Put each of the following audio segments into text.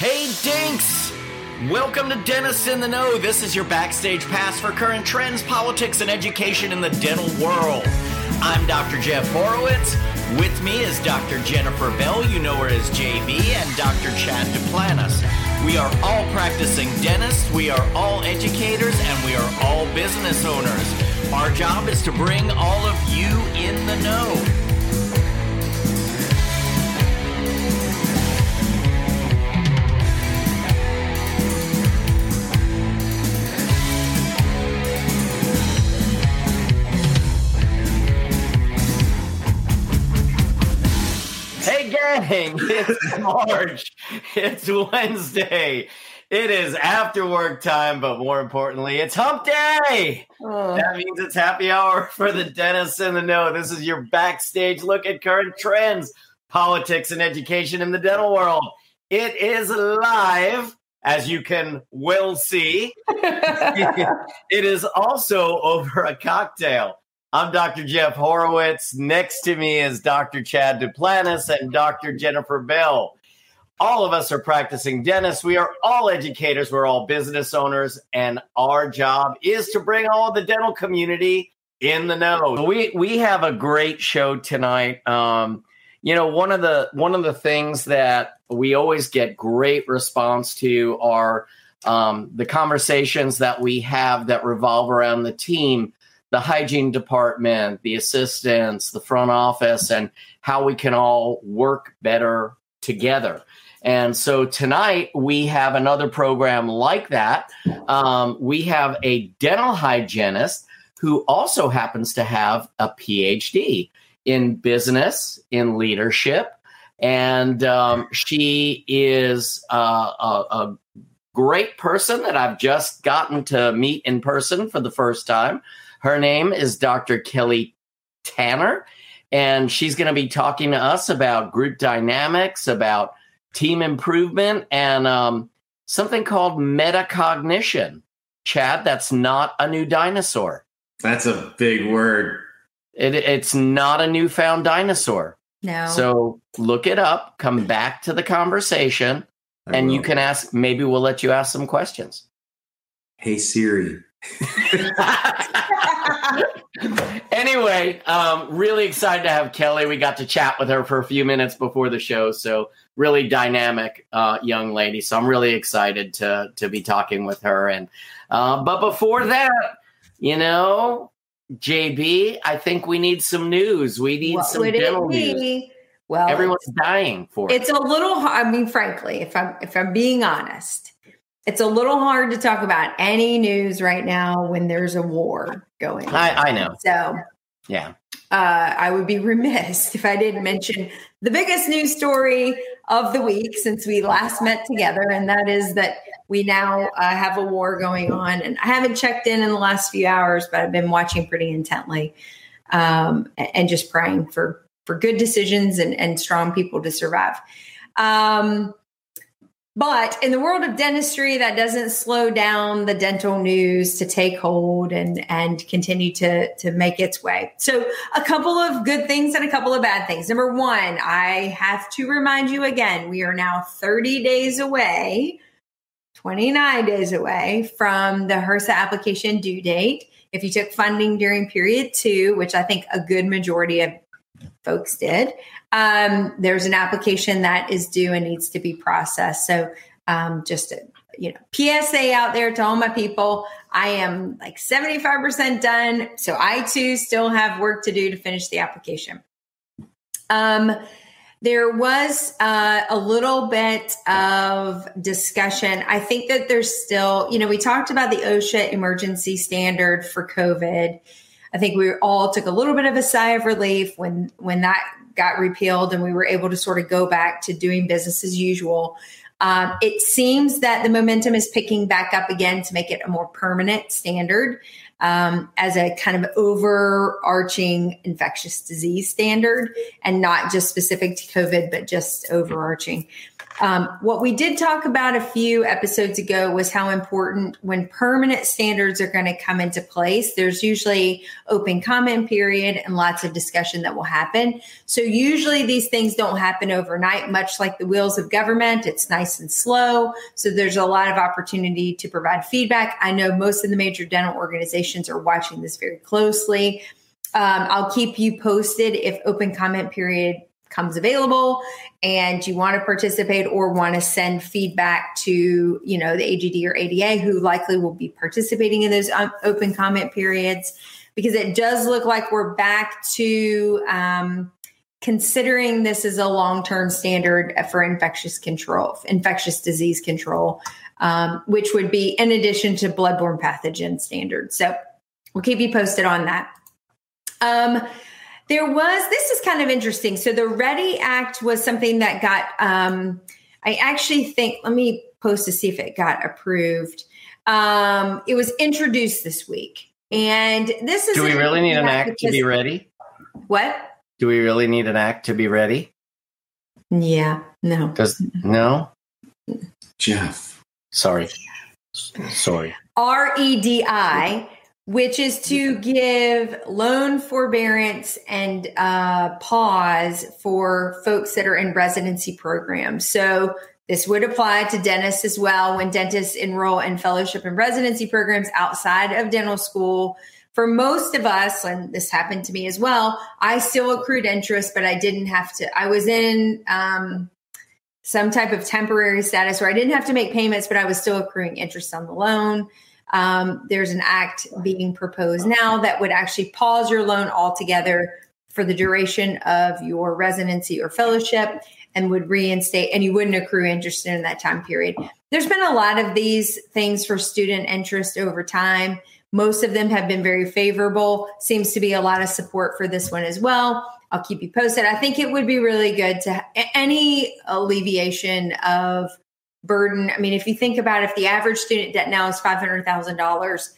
Hey, Dinks! Welcome to Dentists in the Know. This is your backstage pass for current trends, politics, and education in the dental world. I'm Dr. Jeff Horowitz. With me is Dr. Jennifer Bell, you know her as JB, and Dr. Chad Duplantis. We are all practicing dentists, we are all educators, and we are all business owners. Our job is to bring all of you in the know. It's March. It's Wednesday. It is after work time, but more importantly, it's hump day. Oh. That means it's happy hour for the dentists in the know. This is your backstage look at current trends, politics, and education in the dental world. It is live, as you can well see. it is also over a cocktail. I'm Dr. Jeff Horowitz. Next to me is Dr. Chad Duplantis and Dr. Jennifer Bell. All of us are practicing dentists. We are all educators. We're all business owners, and our job is to bring all the dental community in the know. We we have a great show tonight. Um, you know, one of the one of the things that we always get great response to are um, the conversations that we have that revolve around the team the hygiene department, the assistants, the front office, and how we can all work better together. And so tonight we have another program like that. Um, we have a dental hygienist who also happens to have a PhD in business, in leadership. And um, she is uh, a, a great person that I've just gotten to meet in person for the first time. Her name is Dr. Kelly Tanner, and she's going to be talking to us about group dynamics, about team improvement, and um, something called metacognition. Chad, that's not a new dinosaur. That's a big word. It, it's not a newfound dinosaur. No. So look it up, come back to the conversation, I and you can ask. Maybe we'll let you ask some questions. Hey Siri. anyway, um, really excited to have Kelly. We got to chat with her for a few minutes before the show, so really dynamic uh, young lady. So I'm really excited to to be talking with her. And uh, but before that, you know, JB, I think we need some news. We need what some dental news. Well, Everyone's dying for it. it's a little. I mean, frankly, if I'm if I'm being honest, it's a little hard to talk about any news right now when there's a war going. on. I, I know. So Yeah. uh, I would be remiss if I didn't mention the biggest news story of the week since we last met together, and that is that we now uh, have a war going on. And I haven't checked in in the last few hours, but I've been watching pretty intently um, and just praying for for good decisions and, and strong people to survive. Um, but in the world of dentistry, that doesn't slow down the dental news to take hold and and continue to to make its way. So, a couple of good things and a couple of bad things. Number one, I have to remind you again, we are now 30 days away, 29 days away from the HRSA application due date. If you took funding during period two, which I think a good majority of folks did, um, there's an application that is due and needs to be processed. So um, just a you know PSA out there to all my people. I am like 75% done. So I too still have work to do to finish the application. Um, there was uh, a little bit of discussion. I think that there's still, you know, we talked about the OSHA emergency standard for COVID. I think we all took a little bit of a sigh of relief when when that got repealed and we were able to sort of go back to doing business as usual. Um, it seems that the momentum is picking back up again to make it a more permanent standard. Um, as a kind of overarching infectious disease standard and not just specific to COVID, but just overarching. Um, what we did talk about a few episodes ago was how important when permanent standards are going to come into place, there's usually open comment period and lots of discussion that will happen. So usually these things don't happen overnight, much like the wheels of government. It's nice and slow. So there's a lot of opportunity to provide feedback. I know most of the major dental organizations are watching this very closely. Um, I'll keep you posted if open comment period comes available and you want to participate or want to send feedback to you know the agd or ada who likely will be participating in those um, open comment periods because it does look like we're back to um, considering this as a long-term standard for infectious control infectious disease control um, which would be in addition to bloodborne pathogen standards so we'll keep you posted on that um, there was, this is kind of interesting. So the REDI Act was something that got, um, I actually think, let me post to see if it got approved. Um, it was introduced this week. And this is. Do we really need an act to be ready? What? Do we really need an act to be ready? Yeah, no. Does no? Jeff. Sorry. Sorry. R E D I which is to give loan forbearance and uh, pause for folks that are in residency programs. So this would apply to dentists as well when dentists enroll in fellowship and residency programs outside of dental school. For most of us, and this happened to me as well, I still accrued interest, but I didn't have to. I was in um, some type of temporary status where I didn't have to make payments, but I was still accruing interest on the loan. Um, there's an act being proposed now that would actually pause your loan altogether for the duration of your residency or fellowship and would reinstate, and you wouldn't accrue interest in that time period. There's been a lot of these things for student interest over time. Most of them have been very favorable. Seems to be a lot of support for this one as well. I'll keep you posted. I think it would be really good to any alleviation of burden. I mean, if you think about if the average student debt now is $500,000,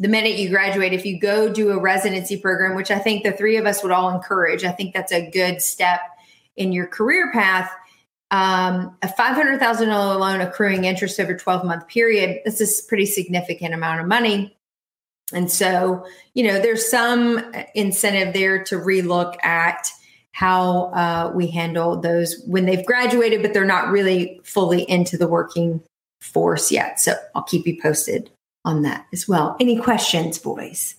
the minute you graduate, if you go do a residency program, which I think the three of us would all encourage, I think that's a good step in your career path. Um, a $500,000 loan accruing interest over 12 month period, this is pretty significant amount of money. And so, you know, there's some incentive there to relook at how uh, we handle those when they've graduated, but they're not really fully into the working force yet. So I'll keep you posted on that as well. Any questions, boys?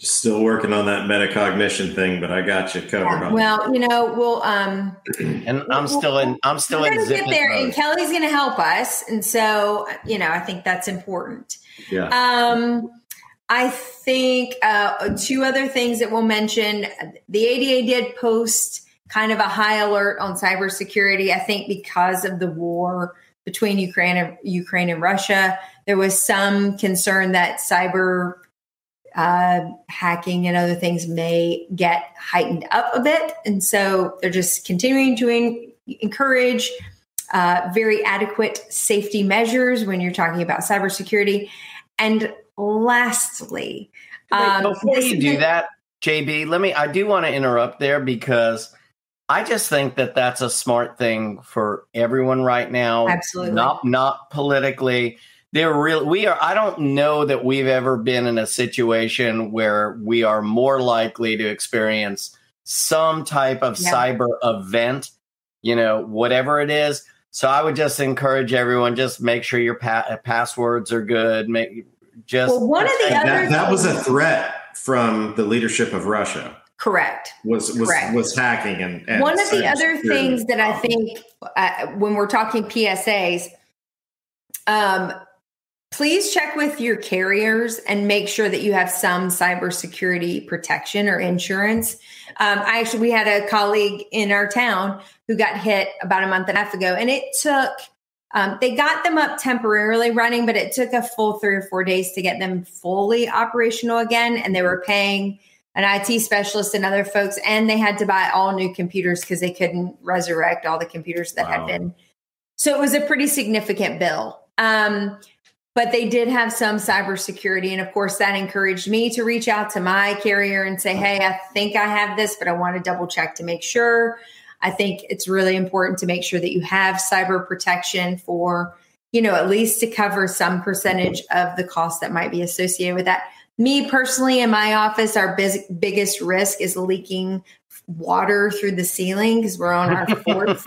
Still working on that metacognition thing, but I got you covered. Yeah, well, you know, we'll um and I'm still in I'm still we're in gonna get there mode. and Kelly's gonna help us. And so, you know, I think that's important. Yeah. Um I think uh, two other things that we'll mention. The ADA did post kind of a high alert on cybersecurity. I think because of the war between Ukraine and Ukraine and Russia, there was some concern that cyber uh, hacking and other things may get heightened up a bit, and so they're just continuing to in- encourage uh, very adequate safety measures when you're talking about cybersecurity. And lastly, um, before you do that, JB, let me. I do want to interrupt there because I just think that that's a smart thing for everyone right now. Absolutely, not not politically. They're real. We are. I don't know that we've ever been in a situation where we are more likely to experience some type of Yeah. cyber event. You know, whatever it is. So I would just encourage everyone: just make sure your pa- passwords are good. Make just Well, one of the And other that, that was a threat from the leadership of Russia. correct. Was was Correct. was hacking and, and One of the other things that I think uh, when we're talking PSAs, um, please check with your carriers and make sure that you have some cybersecurity protection or insurance. Um, I actually, we had a colleague in our town who got hit about a month and a half ago, and it took. Um, they got them up temporarily running, but it took a full three or four days to get them fully operational again. And they were paying an IT specialist and other folks, and they had to buy all new computers because they couldn't resurrect all the computers that had been. So it was a pretty significant bill. Um, but they did have some cybersecurity. And of course, that encouraged me to reach out to my carrier and say, Hey, I think I have this, but I want to double check to make sure. I think it's really important to make sure that you have cyber protection for, you know, at least to cover some percentage of the cost that might be associated with that. Me personally, in my office, our biz- biggest risk is leaking water through the ceiling because we're on our fourth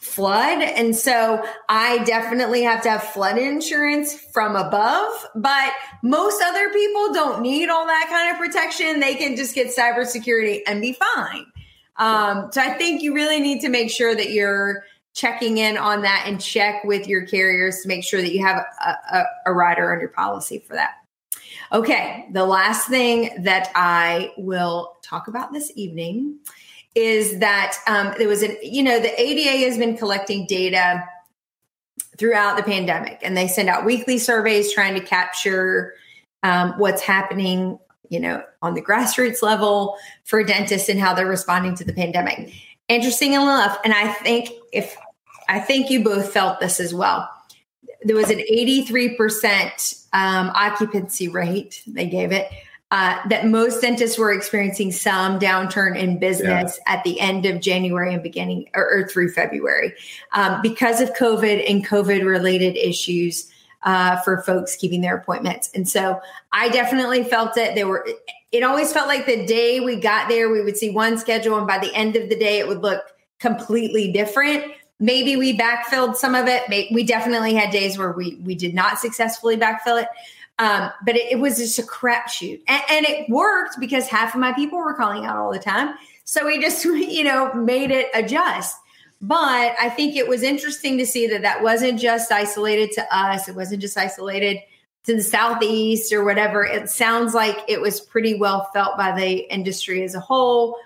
flood. And so I definitely have to have flood insurance from above, but most other people don't need all that kind of protection. They can just get cybersecurity and be fine. Um, so I think you really need to make sure that you're checking in on that and check with your carriers to make sure that you have a, a, a rider on your policy for that. Okay, the last thing that I will talk about this evening is that um, there was an, you know, the ADA has been collecting data throughout the pandemic and they send out weekly surveys trying to capture um, what's happening, you know, on the grassroots level for dentists and how they're responding to the pandemic. Interesting enough, and I think if I think you both felt this as well. There was an 83% um, occupancy rate, they gave it, uh, that most dentists were experiencing some downturn in business yeah. at the end of January and beginning or, or through February um, because of COVID and COVID related issues uh, for folks keeping their appointments. And so I definitely felt it. There were, it always felt like the day we got there, we would see one schedule, and by the end of the day, it would look completely different. Maybe we backfilled some of it. We definitely had days where we we did not successfully backfill it. Um, but it, it, was just a crapshoot, and, and it worked because half of my people were calling out all the time. So we just, you know, made it adjust. But I think it was interesting to see that that wasn't just isolated to us. It wasn't just isolated to the southeast or whatever. It sounds like it was pretty well felt by the industry as a whole.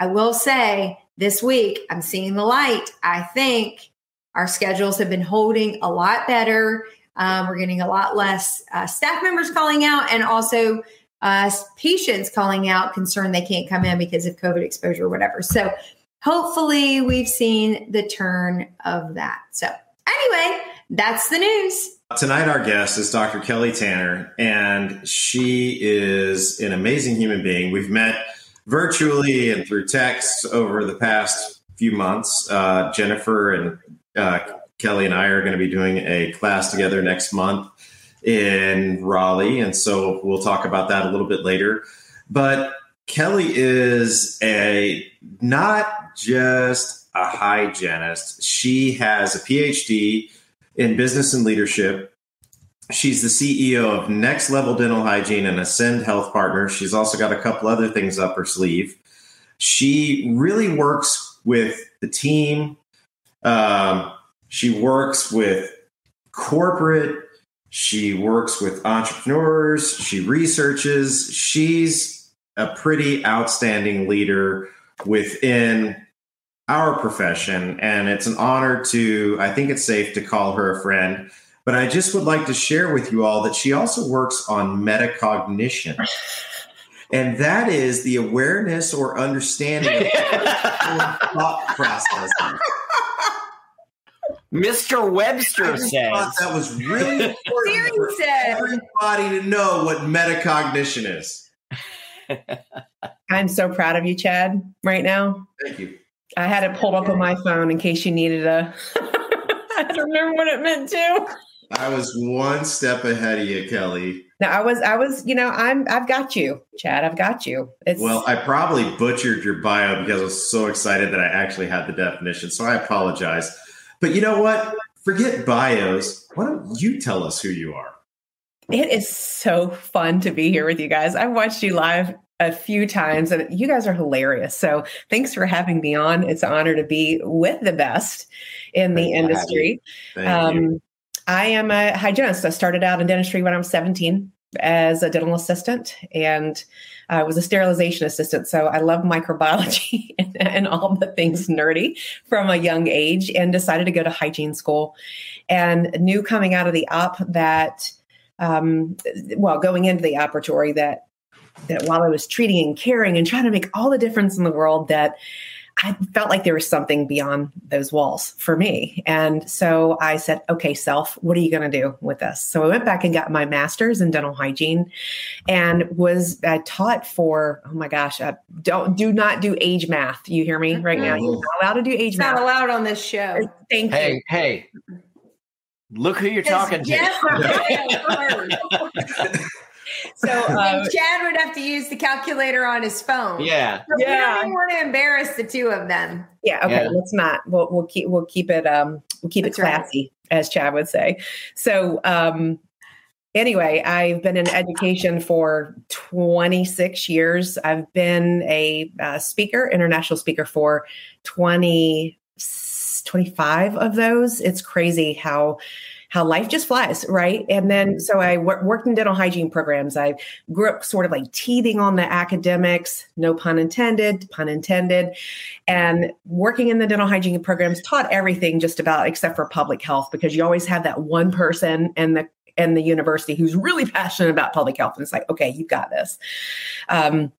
I will say this week I'm seeing the light. I think our schedules have been holding a lot better. Um, we're getting a lot less uh, staff members calling out and also uh, patients calling out concerned they can't come in because of COVID exposure or whatever. So hopefully we've seen the turn of that. So anyway, that's the news. Tonight, our guest is Dr. Kelly Tanner, and she is an amazing human being. We've met virtually and through text over the past few months. Uh, Jennifer and uh, Kelly and I are going to be doing a class together next month in Raleigh. And so we'll talk about that a little bit later. But Kelly is a not just a hygienist, she has a PhD in business and leadership. She's the CEO of Next Level Dental Hygiene and Ascend Health Partners. She's also got a couple other things up her sleeve. She really works with the team. Um, she works with corporate, she works with entrepreneurs, she researches. She's a pretty outstanding leader within our profession. And it's an honor to, I think it's safe to call her a friend. But I just would like to share with you all that she also works on metacognition. And that is the awareness or understanding of thought processes. Mr. Webster says that was really important for everybody to know what metacognition is. I'm so proud of you, Chad, right now. Thank you. I had it pulled up on my phone in case you needed a. I don't remember what it meant to. I was one step ahead of you, Kelly. No, I was, I was, you know, I'm, I've got you, Chad. I've got you. It's, well, I probably butchered your bio because I was so excited that I actually had the definition. So I apologize. But you know what? Forget bios. Why don't you tell us who you are? It is so fun to be here with you guys. I've watched you live a few times and you guys are hilarious. So thanks for having me on. It's an honor to be with the best in the industry. Um, I am a hygienist. I started out in dentistry when I was 17 as a dental assistant and I was a sterilization assistant. So I love microbiology and, and, all the things nerdy from a young age and decided to go to hygiene school and knew coming out of the op that, um, well, going into the operatory that, that while I was treating and caring and trying to make all the difference in the world that I felt like there was something beyond those walls for me. And so I said, okay, self, what are you going to do with this? So I went back and got my master's in dental hygiene and was uh, taught for, oh my gosh, uh, don't, do not do age math. You hear me right now? You're not allowed to do age It's math. not allowed on this show. Thank you. Hey, hey. Look who you're talking to. Yes, So, uh, and Chad would have to use the calculator on his phone. Yeah. So we don't want to embarrass the two of them. yeah, okay, Yeah. let's not. We'll, we'll keep we'll keep it um we'll keep That's it right. classy, as Chad would say. So um anyway, I've been in education for 26 years. I've been a uh, speaker, international speaker for 20 25 of those. It's crazy how how life just flies, right? And then so I worked in dental hygiene programs. I grew up sort of like teething on the academics, no pun intended, pun intended, and working in the dental hygiene programs taught everything just about except for public health because you always have that one person and the and the university who's really passionate about public health and it's like okay you got this um,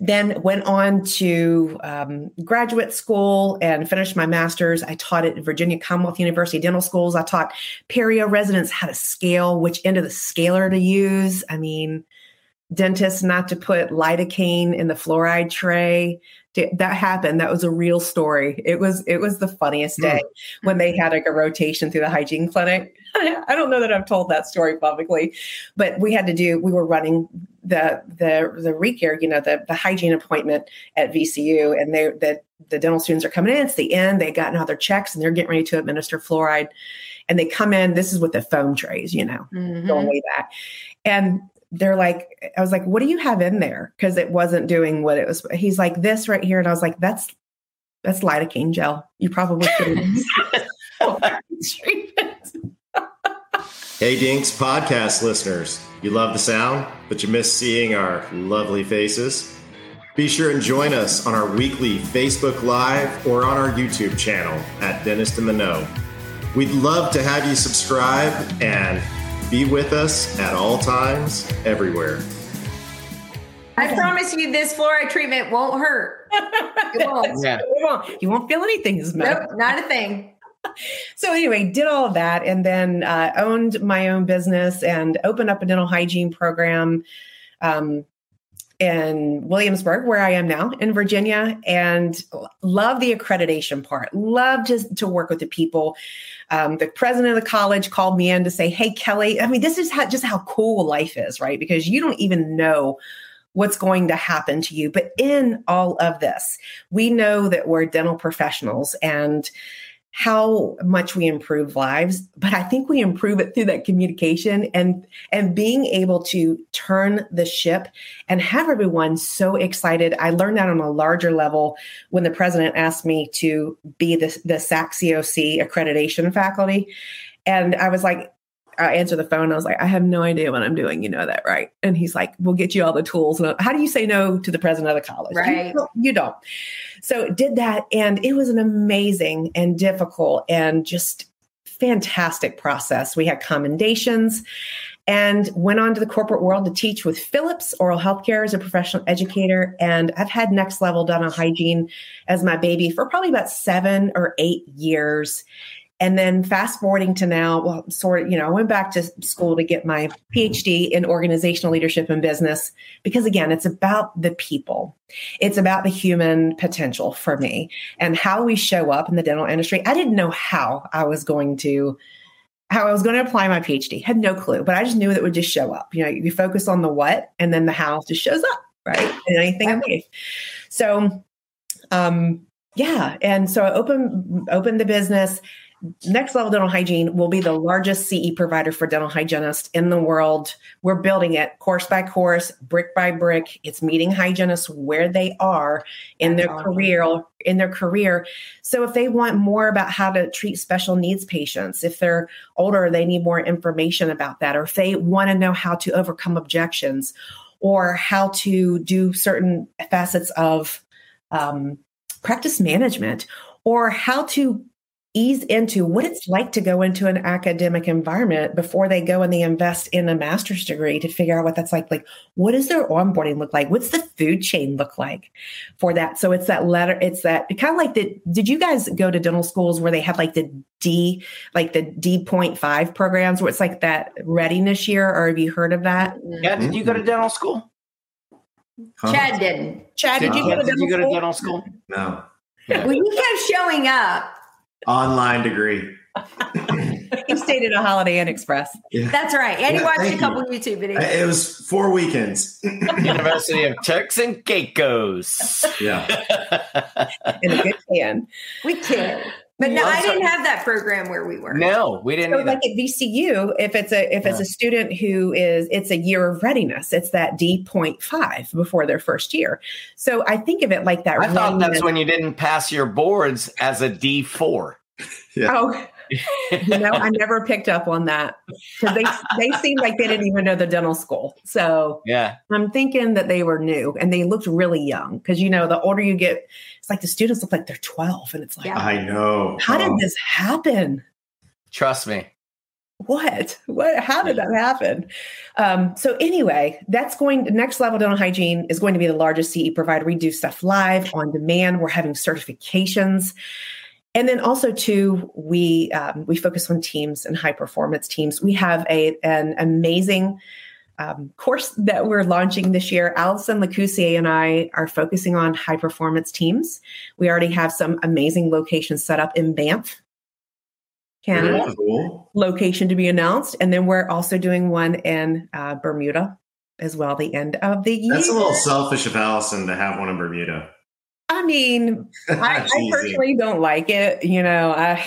then went on to um, graduate school and finished my master's. I taught at Virginia Commonwealth University Dental Schools. I taught perio residents how to scale, which end of the scaler to use. I mean, dentists not to put lidocaine in the fluoride tray. That happened. That was a real story. It was it was the funniest day when they had like a rotation through the hygiene clinic. I don't know that I've told that story publicly, but we had to do. We were running the the the recare, you know, the the hygiene appointment at VCU, and they the the dental students are coming in. It's the end. They've gotten all their checks, and they're getting ready to administer fluoride. And they come in. This is with the foam trays, you know, Mhm. going way back, and they're like, I was like, what do you have in there? Because it wasn't doing what it was. He's like, this right here, and I was like, that's that's lidocaine gel. You probably should have. Hey Dinks podcast listeners, you love the sound, but you miss seeing our lovely faces? Be sure and join us on our weekly Facebook Live or on our YouTube channel at Dentist in the Know. We'd love to have you subscribe and be with us at all times, everywhere. I promise you, this fluoride treatment won't hurt. It won't. Yeah. you, won't, you won't feel anything. Nope, not a thing. So anyway, did all of that and then uh, owned my own business and opened up a dental hygiene program um, in Williamsburg, where I am now in Virginia, and love the accreditation part. Love just to work with the people. Um, the president of the college called me in to say, "Hey, Kelly, I mean, this is how, just how cool life is, right? Because you don't even know." What's going to happen to you. But in all of this, we know that we're dental professionals and how much we improve lives but i think we improve it through that communication and and being able to turn the ship and have everyone so excited. I learned that on a larger level when the president asked me to be the, the SACSCOC accreditation faculty. And i was like I answered the phone. I was like, I have no idea what I'm doing. You know that, right? And he's like, We'll get you all the tools. And I- how do you say no to the president of the college? You Right. don't- You don't. So did that, and it was an amazing and difficult and just fantastic process. We had commendations and went on to the corporate world to teach with Philips Oral Healthcare as a professional educator. And I've had next level dental hygiene as my baby for probably about seven or eight years. And then fast forwarding to now, well, sort of, you know, I went back to school to get my PhD in organizational leadership and business because, again, it's about the people. It's about the human potential for me and how we show up in the dental industry. I didn't know how I was going to how I was going to apply my PhD. Had no clue, but I just knew that it would just show up. You know, you focus on the what and then the how just shows up, right? In anything in life. So um yeah, and so I opened opened the business. Next Level Dental Hygiene will be the largest CE provider for dental hygienists in the world. We're building it course by course, brick by brick. It's meeting hygienists where they are in That's their awesome. career, in their career. So if they want more about how to treat special needs patients, if they're older, they need more information about that, or if they want to know how to overcome objections, or how to do certain facets of um, practice management, or how to ease into what it's like to go into an academic environment before they go and they invest in a master's degree to figure out what that's like. Like, what does their onboarding look like? What's the food chain look like for that? So it's that letter, it's that kind of like the, did you guys go to dental schools where they have like the D, like the D.5 programs where it's like that readiness year? Or have you heard of that? Yeah, did you go to dental school? Huh? Chad didn't. Chad, did you go to did you go to dental school? dental school? No. Yeah. Well, you kept showing up. Online degree. He stayed at a Holiday Inn Express. Yeah. That's right. And he Yeah, watched a thank couple YouTube videos. Uh, it was four weekends. University of Turks and Caicos. yeah. in a good can. We kid. But no, I didn't have that program where we were. no, we didn't So like at VCU, if it's a if it's a student who is it's a year of readiness, it's that D point five before their first year. So I think of it like that. I thought that's when you didn't pass your boards as a D4. Yeah. Oh, you know, I never picked up on that because they they seemed like they didn't even know the dental school. So Yeah. I'm thinking that they were new and they looked really young because you know the older you get, it's like the students look like they're 12 and it's like, Yeah. I know. how did Oh. this happen? Trust me. what what how did that happen um so anyway that's going next level dental hygiene is going to be the largest ce provider we do stuff live on demand we're having certifications and then also too we um, we focus on teams and high performance teams we have a an amazing um, course that we're launching this year allison lacusier and i are focusing on high performance teams we already have some amazing locations set up in banff canada cool. location to be announced. And then we're also doing one in uh, Bermuda as well, the end of the year. That's a little selfish of Allison to have one in Bermuda. I mean, I, I personally don't like it. You know, I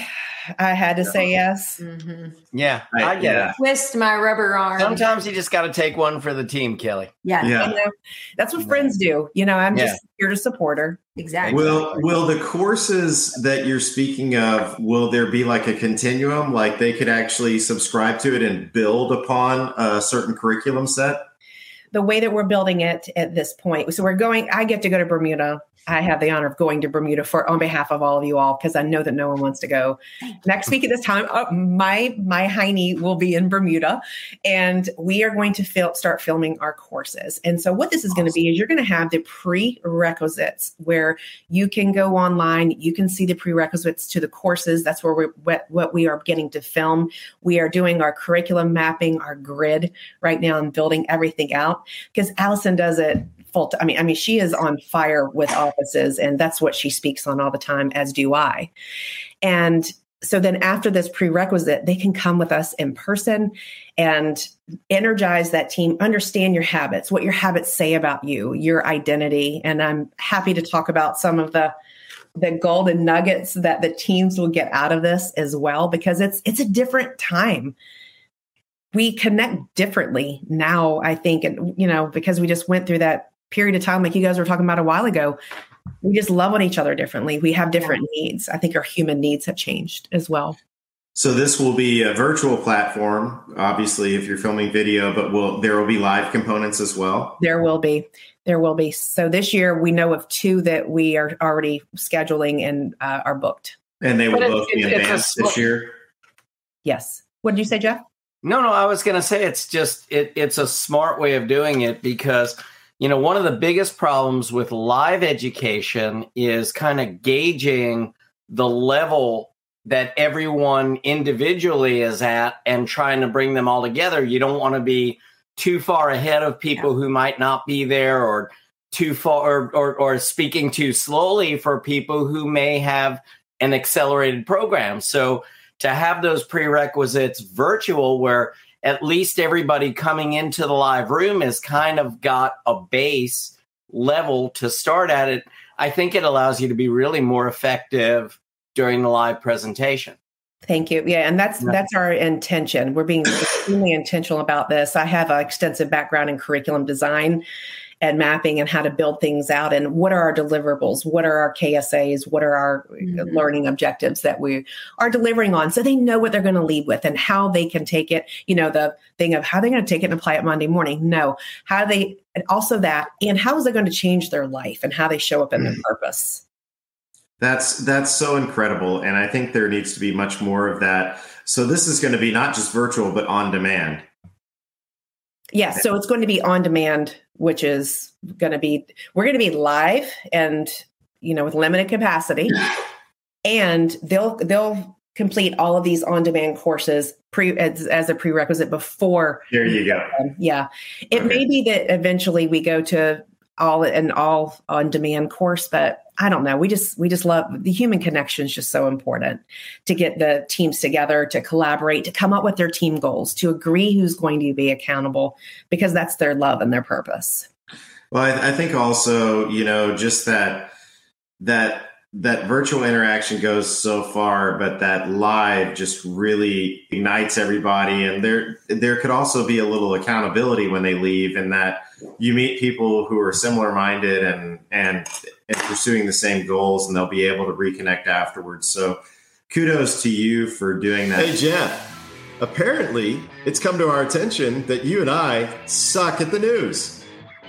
I had to say yes. Mhm. Yeah, I- I get yeah. it. Twist my rubber arm. Sometimes you just got to take one for the team, Kelly. yeah, Yeah. You know, that's what friends do. You know, I'm Yeah. just here to support her. exactly. Will will the courses that you're speaking of will there be like a continuum like they could actually subscribe to it and build upon a certain curriculum set? The way that we're building it at this point, so we're going. I get to go to Bermuda. I have the honor of going to Bermuda for on behalf of all of you all because I know that no one wants to go. Next week at this time, uh, my my hiney will be in Bermuda, and we are going to fil- start filming our courses. And so, what this is going to be is you're going to have the prerequisites where you can go online, you can see the prerequisites to the courses. That's where we're what, what we are getting to film. We are doing our curriculum mapping, our grid right now, and building everything out because Allison does it I mean, I mean, she is on fire with and that's what she speaks on all the time. As do I, and so then after this prerequisite, they can come with us in person and energize that team, understand your habits, what your habits say about you, your identity. And I'm happy to talk about some of the the golden nuggets that the teams will get out of this as well, because it's it's a different time. We connect differently now, I think, and you know, because we just went through that period of time, like you guys were talking about a while ago. We just love on each other differently. We have different needs. I think our human needs have changed as well. So this will be a virtual platform, obviously, if you're filming video, but will there will be live components as well? There will be. There will be. So this year we know of two that we are already scheduling and uh, are booked. And they will But it- both be it's- it's advanced this year. Yes. What did you say, Jeff? No, no, I was going to say it's just it, it's a smart way of doing it because you know one of the biggest problems with live education is kind of gauging the level that everyone individually is at and trying to bring them all together. You don't want to be too far ahead of people who might not be there or too far or, or, or speaking too slowly for people who may have an accelerated program. So to have those prerequisites virtual where at least everybody coming into the live room has kind of got a base level to start at it i think it allows you to be really more effective during the live presentation Thank you. Yeah, and that's that's our intention. We're being extremely intentional about this. I have an extensive background in curriculum design and mapping and how to build things out and what are our deliverables what are our ksas what are our Mhm. learning objectives that we are delivering on so they know what they're going to lead with and how they can take it you know the thing of how they're going to take it and apply it monday morning no how they and also that and how is it going to change their life and how they show up in their purpose That's that's so incredible, and I think there needs to be much more of that. So this is going to be not just virtual, but on demand. Yeah, so it's going to be on demand, which is going to be we're going to be live and you know with limited capacity, and they'll they'll complete all of these on demand courses pre as, as, a prerequisite before. There you go. Um, yeah, it okay. may be that eventually we go to all an all on demand course, but I don't know. We just we just love the human connection is just so important to get the teams together, to collaborate, to come up with their team goals, to agree who's going to be accountable, because that's their love and their purpose. Well, I, I think also, you know, just that that that virtual interaction goes so far, but that live just really ignites everybody. And there there could also be a little accountability when they leave, and that you meet people who are similar minded and and and pursuing the same goals, and they'll be able to reconnect afterwards. So, kudos to you for doing that. Hey Jeff, apparently it's come to our attention that you and I suck at the news.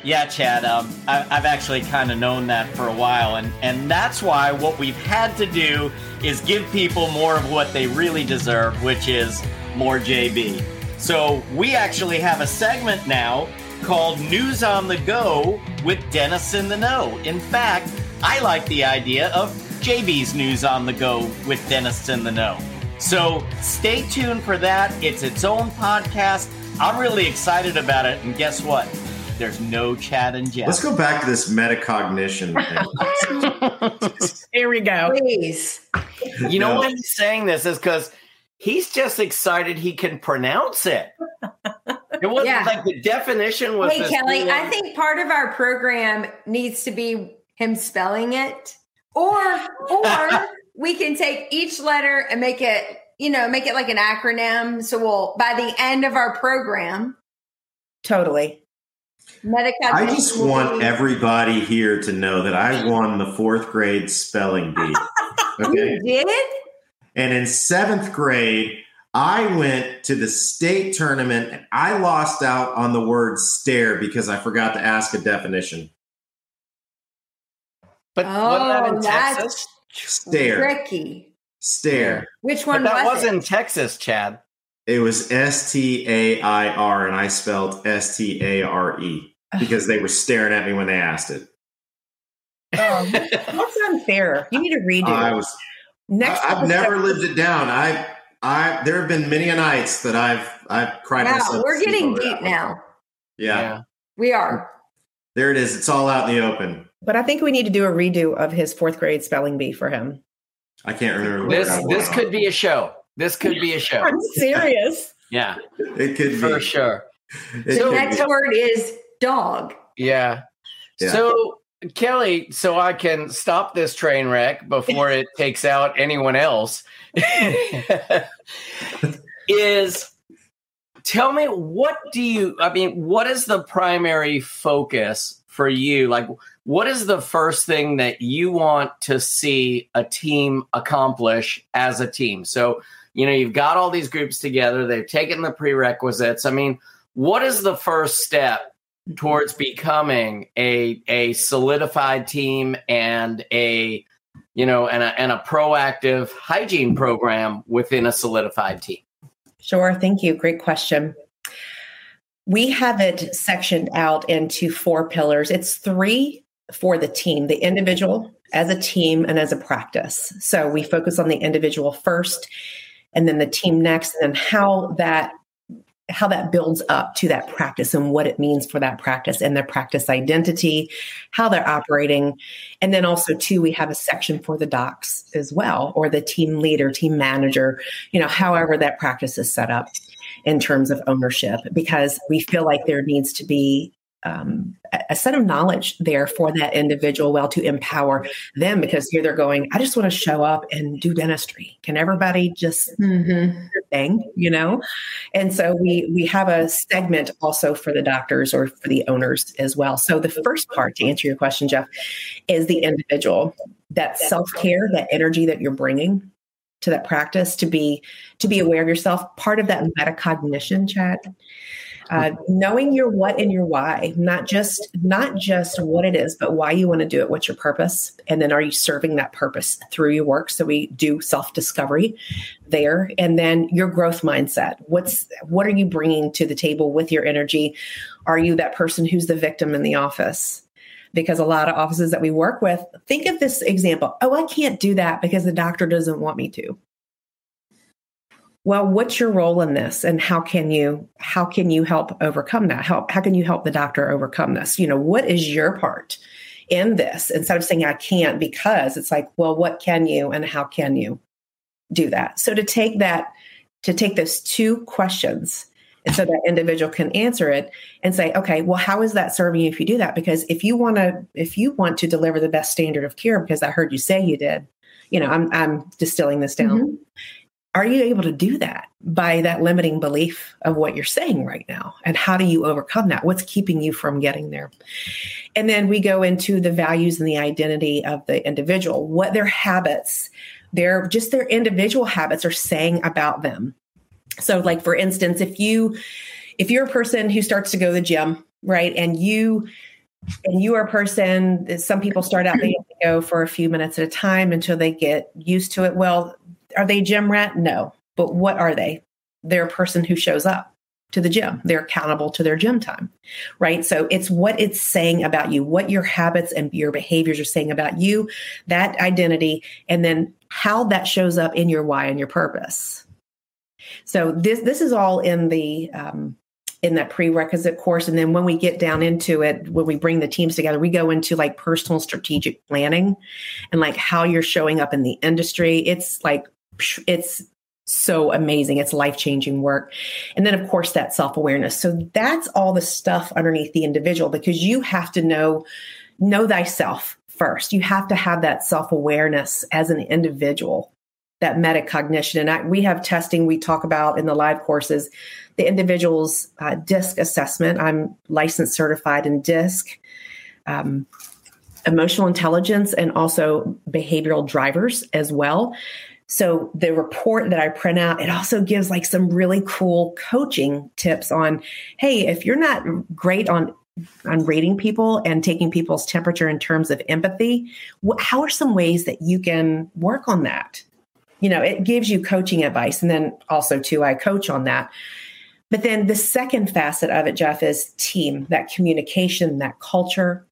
Yeah, Chad. Um, I, have actually kind of known that for a while, and and that's why what we've had to do is give people more of what they really deserve, which is more JB. So we actually have a segment now called News on the Go with Dentists in the Know. In fact, I like the idea of JB's News on the Go with Dentists in the Know. So stay tuned for that. It's its own podcast. I'm really excited about it, and guess what? There's no Chad and Jeff. Let's go back to this metacognition thing. Here we go. Please. You know no. why he's saying this is because he's just excited he can pronounce it. It wasn't yeah. like the definition was. Hey, Kelly, I think part of our program needs to be him spelling it, or or we can take each letter and make it, you know, make it like an acronym. So we'll by the end of our program. Totally. I just want everybody here to know that I won the fourth grade spelling bee. Okay. You did? And in seventh grade, I went to the state tournament and I lost out on the word stare because I forgot to ask a definition. But oh, Texas? Stare. Tricky. Stare. Which one but that was, was it? in Texas, Chad. It was S T A I R, and I spelled S T A R E because they were staring at me when they asked it. Um, that's unfair. You need to redo. I was next. I, have never lived it down. I, I, there have been many a nights that I've, I've cried wow, myself. We're getting deep now. Yeah. yeah, we are. There it is. It's all out in the open. But I think we need to do a redo of his fourth grade spelling bee for him. I can't remember. This this could be a show. This could be a show. I'm serious. yeah. It could For be. sure. It the next be. word is dog. Yeah. yeah. So, Kelly, so I can stop this train wreck before it takes out anyone else, is tell me what do you, I mean, what is the primary focus for you? Like, what is the first thing that you want to see a team accomplish as a team? So, you know, you've got all these groups together, they've taken the prerequisites. I mean, what is the first step towards becoming a a solidified team and a you know and a, and a proactive hygiene program within a solidified team? Sure, thank you. Great question. We have it sectioned out into four pillars. It's three for the team, the individual as a team and as a practice. So we focus on the individual first and then the team next and then how that how that builds up to that practice and what it means for that practice and their practice identity, how they're operating. And then also too, we have a section for the docs as well, or the team leader, team manager, you know, however that practice is set up in terms of ownership, because we feel like there needs to be um, a set of knowledge there for that individual well to empower them because here they're going i just want to show up and do dentistry. Can everybody just mm-hmm. thing? You know? And so we we have a segment also for the doctors or for the owners as well. So the first part to answer your question jeff is the individual. That self-care that energy that you're bringing to that practice to be to be aware of yourself. Part of that metacognition chad uh, knowing your what and your why not just not just what it is but why you want to do it what's your purpose and then are you serving that purpose through your work? So we do self-discovery there and then your growth mindset. What's what are you bringing to the table with your energy? Are you that person who's the victim in the office? Because a lot of offices that we work with think of this example oh i can't do that because the doctor doesn't want me to well what's your role in this? And how can you how can you help overcome that? Help how can you help the doctor overcome this? You know what is your part in this? Instead of saying i can't because it's like well what can you and how can you do that? So to take that to take those two questions and so that individual can answer it and say okay well how is that serving you if you do that? Because if you want to if you want to deliver the best standard of care because i heard you say you did you know i'm i'm distilling this down. Mm-hmm are you able to do that by that limiting belief of what you're saying right now? And how do you overcome that? What's keeping you from getting there? And then we go into the values and the identity of the individual, what their habits, their just their individual habits are saying about them. So like for instance, if you if you're a person who starts to go to the gym, right? And you and you are a person some people start out they go for a few minutes at a time until they get used to it well are they gym rat? No. But what are they? They're a person who shows up to the gym. They're accountable to their gym time, right? So it's what it's saying about you, what your habits and your behaviors are saying about you, that identity, and then how that shows up in your why and your purpose. So this this is all in the um, in that prerequisite course, and then when we get down into it, when we bring the teams together, we go into like personal strategic planning and like how you're showing up in the industry. It's like it's so amazing. It's life changing work. And then, of course, that self awareness. So that's all the stuff underneath the individual because you have to know, know thyself first. You have to have that self awareness as an individual, that metacognition. And I, we have testing we talk about in the live courses, the individual's uh, DISC assessment. I'm licensed certified in DISC. Um, emotional intelligence and also behavioral drivers as well. So the report that I print out, it also gives like some really cool coaching tips on, hey, if you're not great on on rating people and taking people's temperature in terms of empathy, how are some ways that you can work on that? You know, it gives you coaching advice, and then also too, I coach on that. But then the second facet of it, Jeff, is team, that communication, that culture,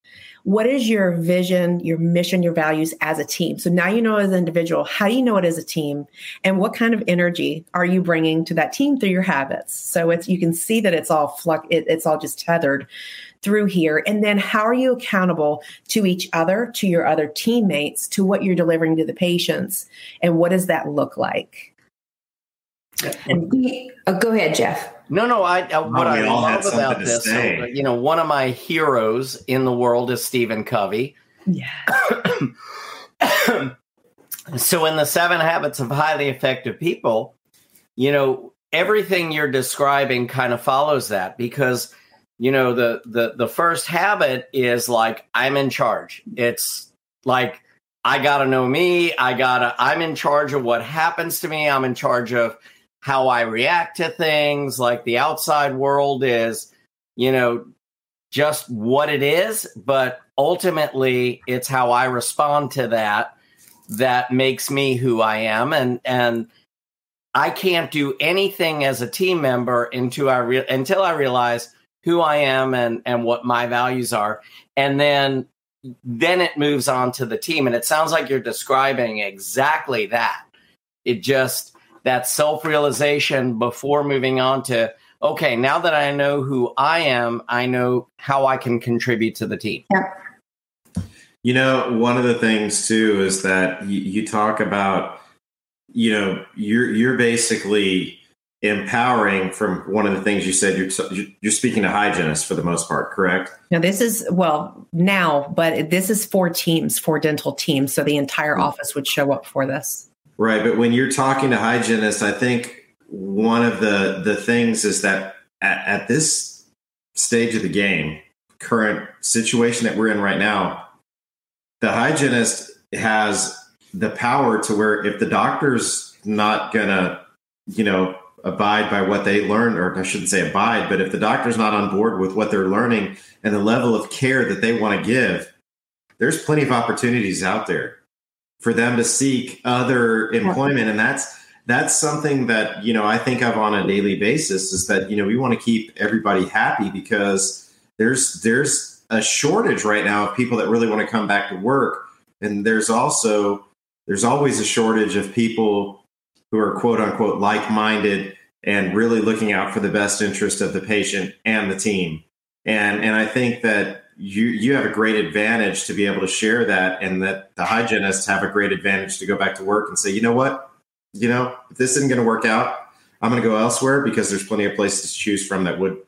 what is your vision, your mission, your values as a team? So now you know as an individual, how do you know it as a team? And what kind of energy are you bringing to that team through your habits? So it's, you can see that it's all flux, it, it's all just tethered through here. And then how are you accountable to each other, to your other teammates, to what you're delivering to the patients? And what does that look like? And, oh, go ahead, Jeff. No, no. I, uh, I what I love about this, uh, so, you know, one of my heroes in the world is Stephen Covey. Yeah. so, in the Seven Habits of Highly Effective People, you know, everything you're describing kind of follows that because you know the the the first habit is like I'm in charge. It's like I got to know me. I got to I'm in charge of what happens to me. I'm in charge of how I react to things. Like the outside world is, you know, just what it is, but ultimately it's how I respond to that that makes me who I am. And and I can't do anything as a team member until I re- until I realize who I am and and what my values are. And then then it moves on to the team. And it sounds like you're describing exactly that. It just that self realization before moving on to, okay, now that I know who I am, I know how I can contribute to the team. Yeah. You know, one of the things too is that you, you talk about, you know, you're you're basically empowering from one of the things you said you're you're speaking to hygienists for the most part correct now this is well now but this is for teams for dental teams so the entire hmm. office would show up for this Right, but when you're talking to hygienists, I think one of the the things is that at, at this stage of the game, current situation that we're in right now, the hygienist has the power to where if the doctor's not gonna, you know, abide by what they learn, or I shouldn't say abide, but if the doctor's not on board with what they're learning and the level of care that they want to give, there's plenty of opportunities out there for them to seek other employment. And that's that's something that, you know, I think of on a daily basis is that, you know, we want to keep everybody happy because there's there's a shortage right now of people that really want to come back to work. And there's also there's always a shortage of people who are quote unquote like minded and really looking out for the best interest of the patient and the team. And and I think that you you have a great advantage to be able to share that and that the hygienists have a great advantage to go back to work and say, you know what? You know, if this isn't going to work out, I'm going to go elsewhere because there's plenty of places to choose from that would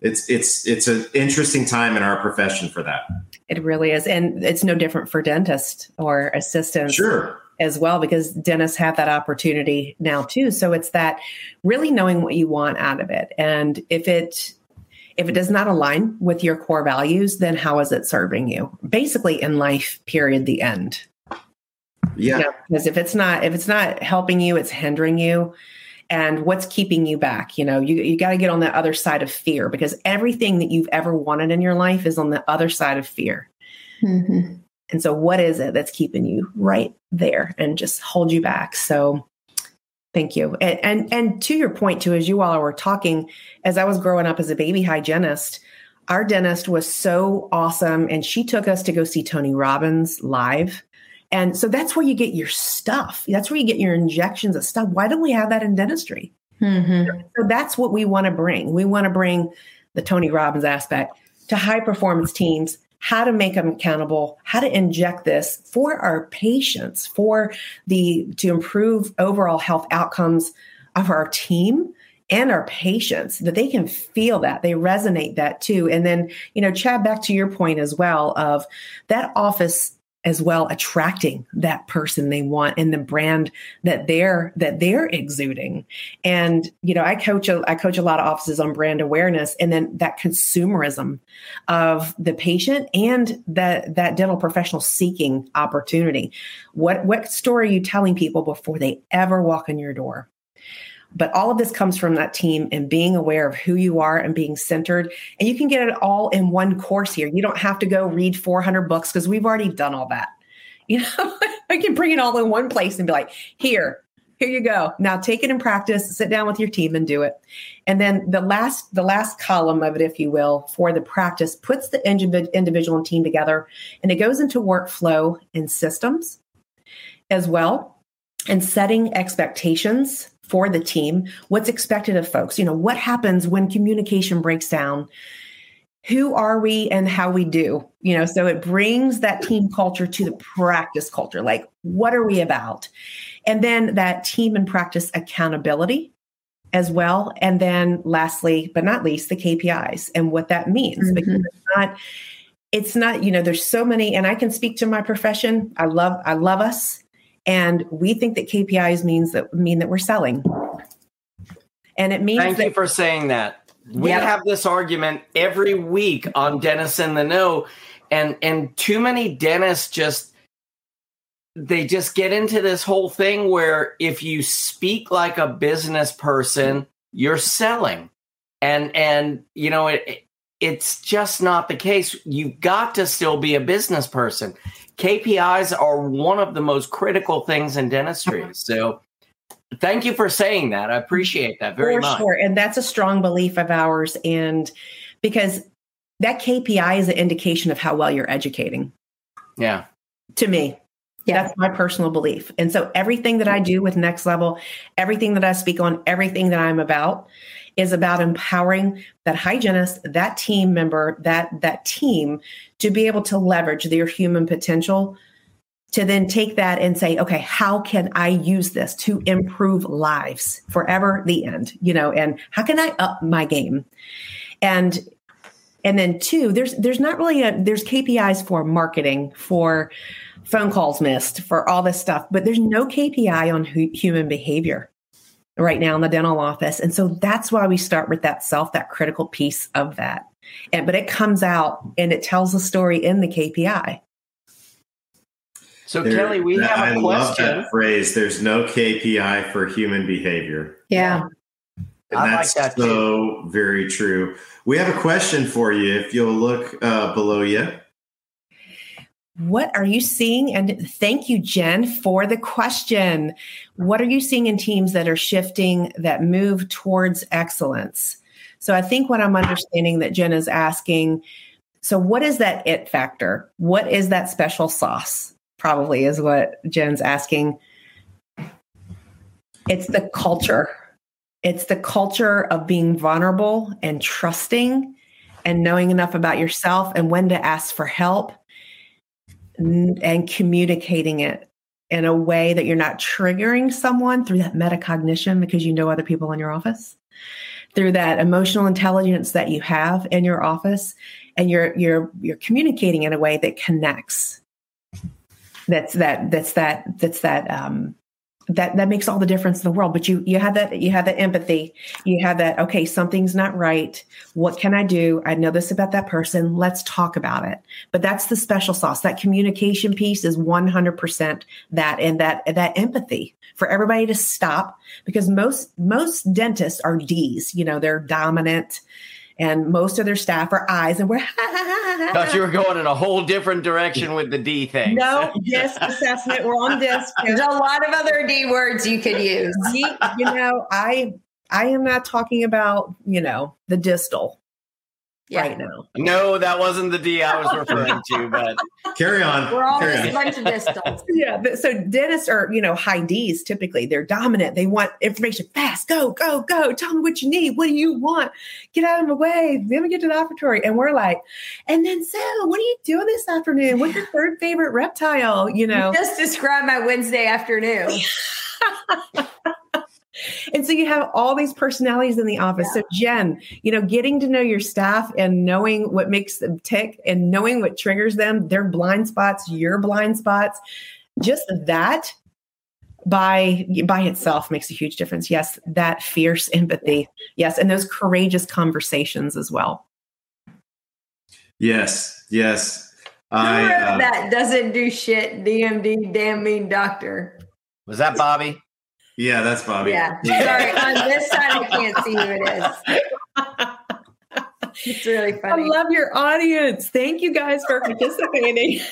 it's it's it's an interesting time in our profession for that. It really is, and it's no different for dentists or assistants. Sure. As well, because dentists have that opportunity now too. So it's that really knowing what you want out of it. And if it if it does not align with your core values, then how is it serving you? Basically in life, period, the end. Yeah. You know, because if it's not if it's not helping you, it's hindering you and what's keeping you back you know you, you got to get on the other side of fear because everything that you've ever wanted in your life is on the other side of fear mm-hmm. and so what is it that's keeping you right there and just hold you back so thank you and and, and to your point too as you all were talking as i was growing up as a baby hygienist our dentist was so awesome and she took us to go see tony robbins live and so that's where you get your stuff. That's where you get your injections of stuff. Why don't we have that in dentistry? Mm-hmm. So that's what we want to bring. We want to bring the Tony Robbins aspect to high performance teams, how to make them accountable, how to inject this for our patients, for the to improve overall health outcomes of our team and our patients that they can feel that they resonate that too. And then you know chad back to your point as well of that office as well attracting that person they want and the brand that they're that they're exuding. And you know i coach a, i coach a lot of offices on brand awareness and then that consumerism of the patient and that that dental professional seeking opportunity. What what story are you telling people before they ever walk in your door but all of this comes from that team and being aware of who you are and being centered. And you can get it all in one course here. You don't have to go read 400 books because we've already done all that. You know, I can bring it all in one place and be like, here, here you go. Now take it in practice, sit down with your team and do it. And then the last, the last column of it, if you will, for the practice puts the individual and team together and it goes into workflow and systems as well and setting expectations for the team, what's expected of folks. You know, what happens when communication breaks down? Who are we and how we do? You know, so it brings that team culture to the practice culture. Like, what are we about? And then that team and practice accountability as well. And then lastly, but not least, the KPIs and what that means. Mm-hmm. Because it's not, it's not, you know, there's so many, and I can speak to my profession. I love, I love us and we think that KPIs means that mean that we're selling. And it means Thank that, you for saying that. We yeah. have this argument every week on Dentists in the Know, and and too many dentists just they just get into this whole thing where if you speak like a business person, you're selling. And and you know it it's just not the case. You've got to still be a business person. KPIs are one of the most critical things in dentistry. Uh-huh. So thank you for saying that. I appreciate that very for much. Sure. And that's a strong belief of ours. And because that KPI is an indication of how well you're educating. Yeah. To me. Yeah. That's my personal belief. And so everything that I do with Next Level, everything that I speak on, everything that I'm about is about empowering that hygienist, that team member, that that team to be able to leverage their human potential to then take that and say, okay, how can I use this to improve lives forever the end, you know, and how can I up my game? And and then two, there's there's not really a there's KPIs for marketing, for phone calls missed, for all this stuff, but there's no KPI on hu- human behavior right now in the dental office. And so that's why we start with that self, that critical piece of that. And but it comes out and it tells the story in the KPI. So there, Kelly, we have a I question. love that phrase. There's no KPI for human behavior. Yeah. And I like that's that too. so very true. We have a question for you. If you'll look uh, below you, What are you seeing? And thank you, Jen, for the question. What are you seeing in teams that are shifting, that move towards excellence? So I think what I'm understanding that Jen is asking so, what is that it factor? What is that special sauce? Probably is what Jen's asking. It's the culture. It's the culture of being vulnerable and trusting and knowing enough about yourself and when to ask for help and communicating it in a way that you're not triggering someone through that metacognition because you know other people in your office through that emotional intelligence that you have in your office and you're you're you're communicating in a way that connects. That's that that's that that's that um that that makes all the difference in the world. But you you have that you have that empathy. You have that okay something's not right. What can i do? I know this about that person. Let's talk about it. But that's the special sauce. That communication piece is 100% that and that that empathy for everybody to stop because most most dentists are d's. You know they're dominant and most of their staff are eyes and we're Thought you were going in a whole different direction with the D thing. no disc assessment we're on disc There's a lot of other D words you could use. you, you know, I I am not talking about, you know, the distal Yeah. right now. No, that wasn't the D I was referring to, but carry on. We're all carry just a bunch of distals. Yeah. but- So dentists are, you know, high D's typically. They're dominant. They want information fast. Go, go, go. Tell me what you need. What do you want? Get out of my way. Let me get to the operatory. And we're like, and then so what are you doing this afternoon? What's your third favorite reptile? You know? Just describe my Wednesday afternoon. And so you have all these personalities in the office. So Jen, you know, getting to know your staff and knowing what makes them tick and knowing what triggers them, their blind spots, your blind spots, just that by by itself makes a huge difference. Yes, that fierce empathy. Yes, and those courageous conversations as well. Yes, yes. Who I wrote uh, that doesn't do shit, DMD, damn mean doctor. was that Bobby? Yeah, that's Bobby. Yeah. Sorry, on this side I can't see who it is. It's really funny. I love your audience. Thank you guys for participating.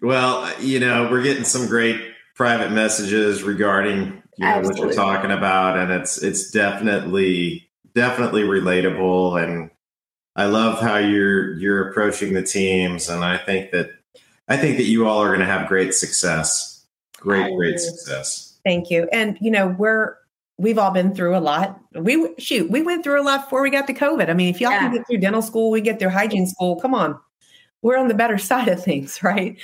Well, you know, we're getting some great private messages regarding you know what Absolutely. you're talking about, and it's it's definitely definitely relatable, and I love how you're you're approaching the teams, and I think that I think that you all are going to have great success, great I great agree. success. Thank you. And you know, we're we've all been through a lot. We shoot, we went through a lot before we got to COVID. I mean, if y'all can get through dental school, we get through hygiene school. Come on. We're on the better side of things, right?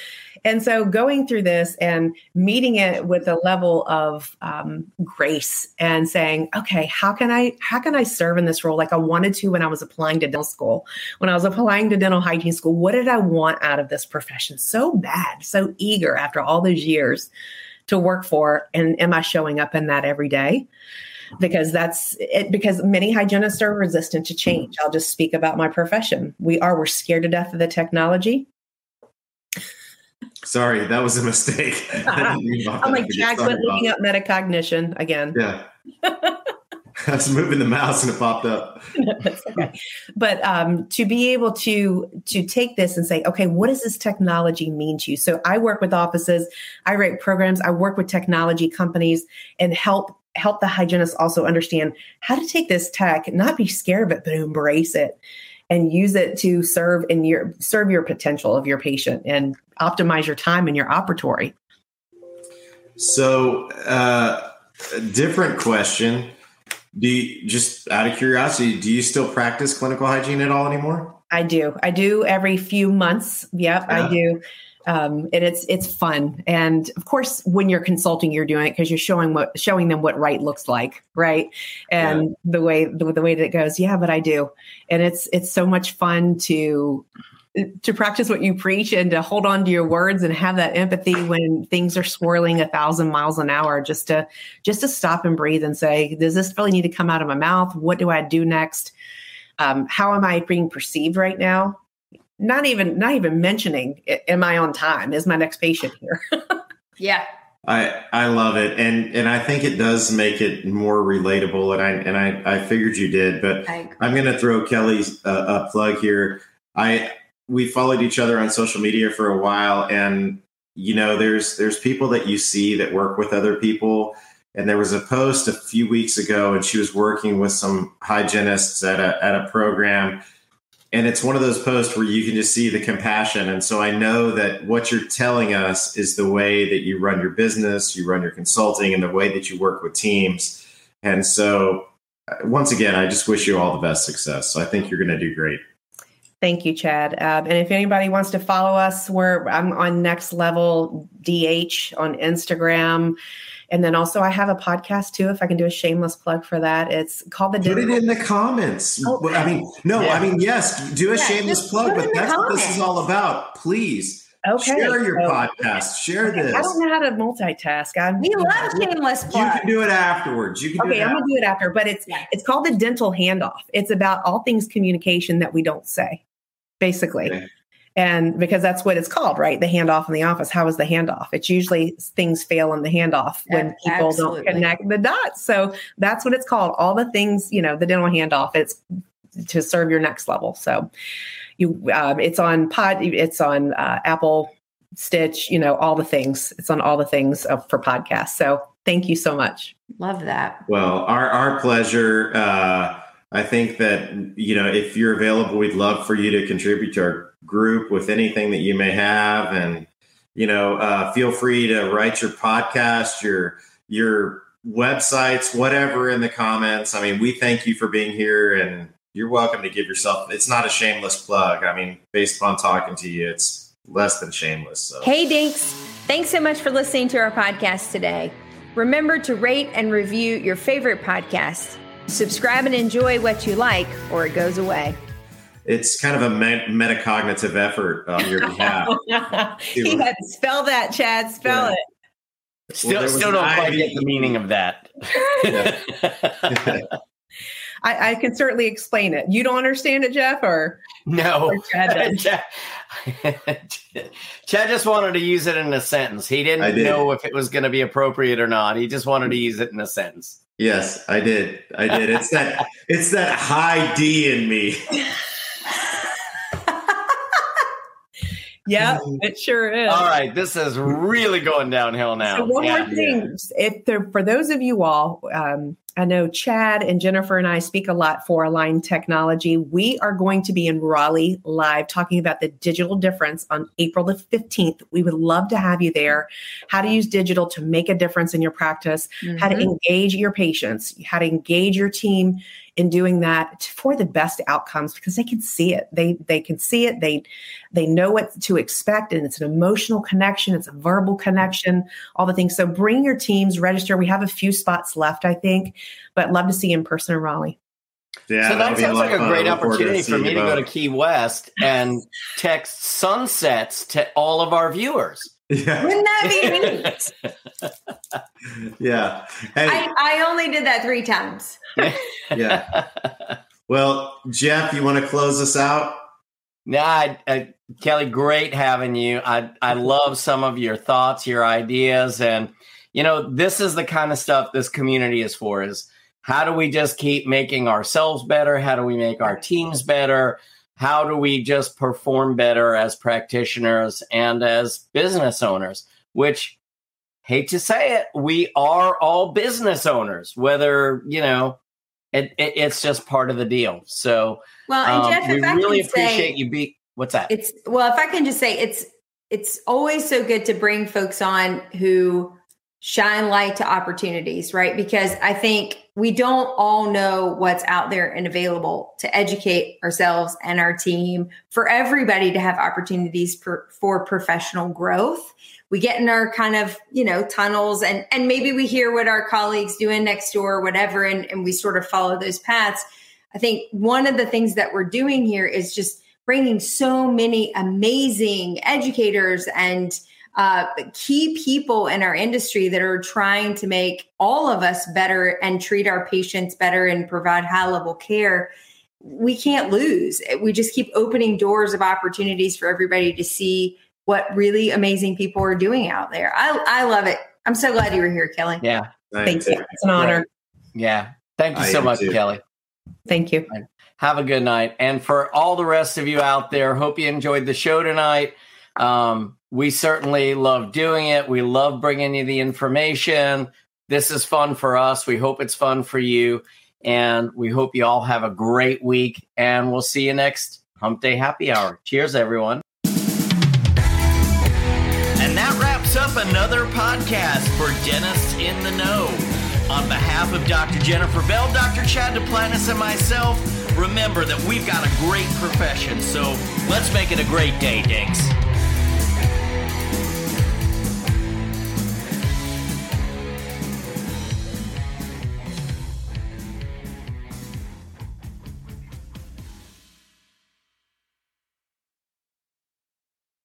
And so going through this and meeting it with a level of um, grace and saying, okay, how can I how can I serve in this role like I wanted to when I was applying to dental school, when I was applying to dental hygiene school? What did I want out of this profession so bad, so eager after all those years? To work for and am i showing up in that every day? Because that's it because many hygienists are resistant to change. I'll just speak about my profession. We are we're scared to death of the technology. Sorry, that was a mistake. I didn't mean about i'm like jack looking up metacognition again. Yeah. I was moving the mouse and it popped up. Okay. But um, to be able to to take this and say, okay, what does this technology mean to you? So I work with offices, I write programs, I work with technology companies, and help help the hygienists also understand how to take this tech, not be scared of it, but embrace it and use it to serve in your serve your potential of your patient and optimize your time in your operatory. So, uh, a different question. Do you, just out of curiosity, do you still practice clinical hygiene at all anymore? I do. I do every few months. Yep, Yeah. I do. Um, and it's it's fun. And of course, when you're consulting, you're doing it because you're showing what showing them what right looks like, right? And the way the, the way that it goes. Yeah, but I do, and it's it's so much fun to to practice what you preach and to hold on to your words and have that empathy when things are swirling a thousand miles an hour just to just to stop and breathe and say does this really need to come out of my mouth what do i do next um, how am i being perceived right now not even not even mentioning "A- am i on time is my next patient here Yeah. I I love it, and and I think it does make it more relatable. And I and I, I figured you did, but I'm going to throw Kelly's uh, a plug here. I we followed each other on social media for a while, and you know, there's there's people that you see that work with other people. And there was a post a few weeks ago, and she was working with some hygienists at a at a program. And it's one of those posts where you can just see the compassion. And so i know that what you're telling us is the way that you run your business you run your consulting and the way that you work with teams. And so uh, once again i just wish you all the best success. So i think you're going to do great Thank you, Chad. Um, and if anybody wants to follow us, we're I'm on Next Level DH on Instagram. And then also, I have a podcast too. If I can do a shameless plug for that, it's called the. Put it in the comments. Oh, I mean, no, yeah. I mean, yes, do a yeah, shameless plug, but that's what this is all about. Please. Okay. Share your so, podcast. Share this. I don't know how to multitask. I'm, we love shameless plug. You can do it afterwards. You can. okay, I'm gonna do it after, but it's yeah. it's called the dental handoff. It's about all things communication that we don't say, basically. Okay. And because that's what it's called right? The handoff in the office. How is the handoff? It's usually things fail in the handoff when people Absolutely. don't connect the dots. So that's what it's called. All the things you know the dental handoff it's to serve your next level. So you um, it's on pod it's on uh, apple stitch you know all the things. It's on all the things for podcasts. So thank you so much. Love that. Well our our pleasure uh I think that you know if you're available, we'd love for you to contribute to our group with anything that you may have, and you know, uh, feel free to write your podcast, your your websites, whatever in the comments. I mean, we thank you for being here, and you're welcome to give yourself. It's not a shameless plug. I mean, based upon talking to you, it's less than shameless. So. Hey, Dinks! Thanks so much for listening to our podcast today. Remember to rate and review your favorite podcast. Subscribe and enjoy what you like, or it goes away. It's kind of a metacognitive effort on your behalf. he had to spell that, Chad. Spell yeah. it. Still, well, still don't quite get the meaning of that. I, I, can certainly explain it. You don't understand it, Jeff, or no? Or Chad, Chad, Chad, just wanted to use it in a sentence. He didn't did. know if it was going to be appropriate or not. He just wanted to use it in a sentence. Yes, I did. I did. It's that it's that high D in me. yeah, it sure is. All right, this is really going downhill now. So one yeah. more thing, if there, for those of you all, um, I know Chad and Jennifer and I speak a lot for Align Technology. We are going to be in Raleigh live talking about the digital difference on April the 15th. We would love to have you there. How to use digital to make a difference in your practice, mm-hmm. how to mm-hmm. engage your patients, how to engage your team in doing that for the best outcomes because they can see it. They they can see it. They they know what to expect and it's an emotional connection, it's a verbal connection, all the things. So bring your teams, register. We have a few spots left, I think, but love to see you in person in Raleigh. Yeah, so that sounds like a great opportunity for me to go to Key West and text sunsets to all of our viewers. Yeah. Wouldn't that be neat? yeah. Hey. I, I only did that three times. yeah. Well, Jeff, you want to close us out? Yeah, I, I, Kelly, great having you. I I love some of your thoughts, your ideas, and you know, this is the kind of stuff this community is for. Is how do we just keep making ourselves better? How do we make our teams better? How do we just perform better as practitioners and as business owners? Which hate to say it we are all business owners whether you know it, it, it's just part of the deal. So well and um, we if I really can appreciate say, you be what's that? It's well if i can just say it's it's always so good to bring folks on who shine light to opportunities, right? Because I think we don't all know what's out there and available to educate ourselves and our team for everybody to have opportunities for, for professional growth. We get in our kind of, you know, tunnels and, and maybe we hear what our colleagues doing next door or whatever, and, and we sort of follow those paths. I think one of the things that we're doing here is just bringing so many amazing educators and uh, key people in our industry that are trying to make all of us better and treat our patients better and provide high level care we can't lose we just keep opening doors of opportunities for everybody to see what really amazing people are doing out there i, I love it I'm so glad you were here, Kelly. Yeah. Thank you. It's an honor. Yeah. Thank you I so much, too. Kelly. Thank you. Have a good night. And for all the rest of you out there, hope you enjoyed the show tonight. Um, we certainly love doing it. We love bringing you the information. This is fun for us. We hope it's fun for you. And we hope you all have a great week. And we'll see you next Hump Day Happy Hour. Cheers, everyone. And that wraps up another podcast for Dentists in the Know. On behalf of Dr. Jennifer Bell, Dr. Chad Duplantis, and myself, remember that we've got a great profession, so let's make it a great day, Dinks.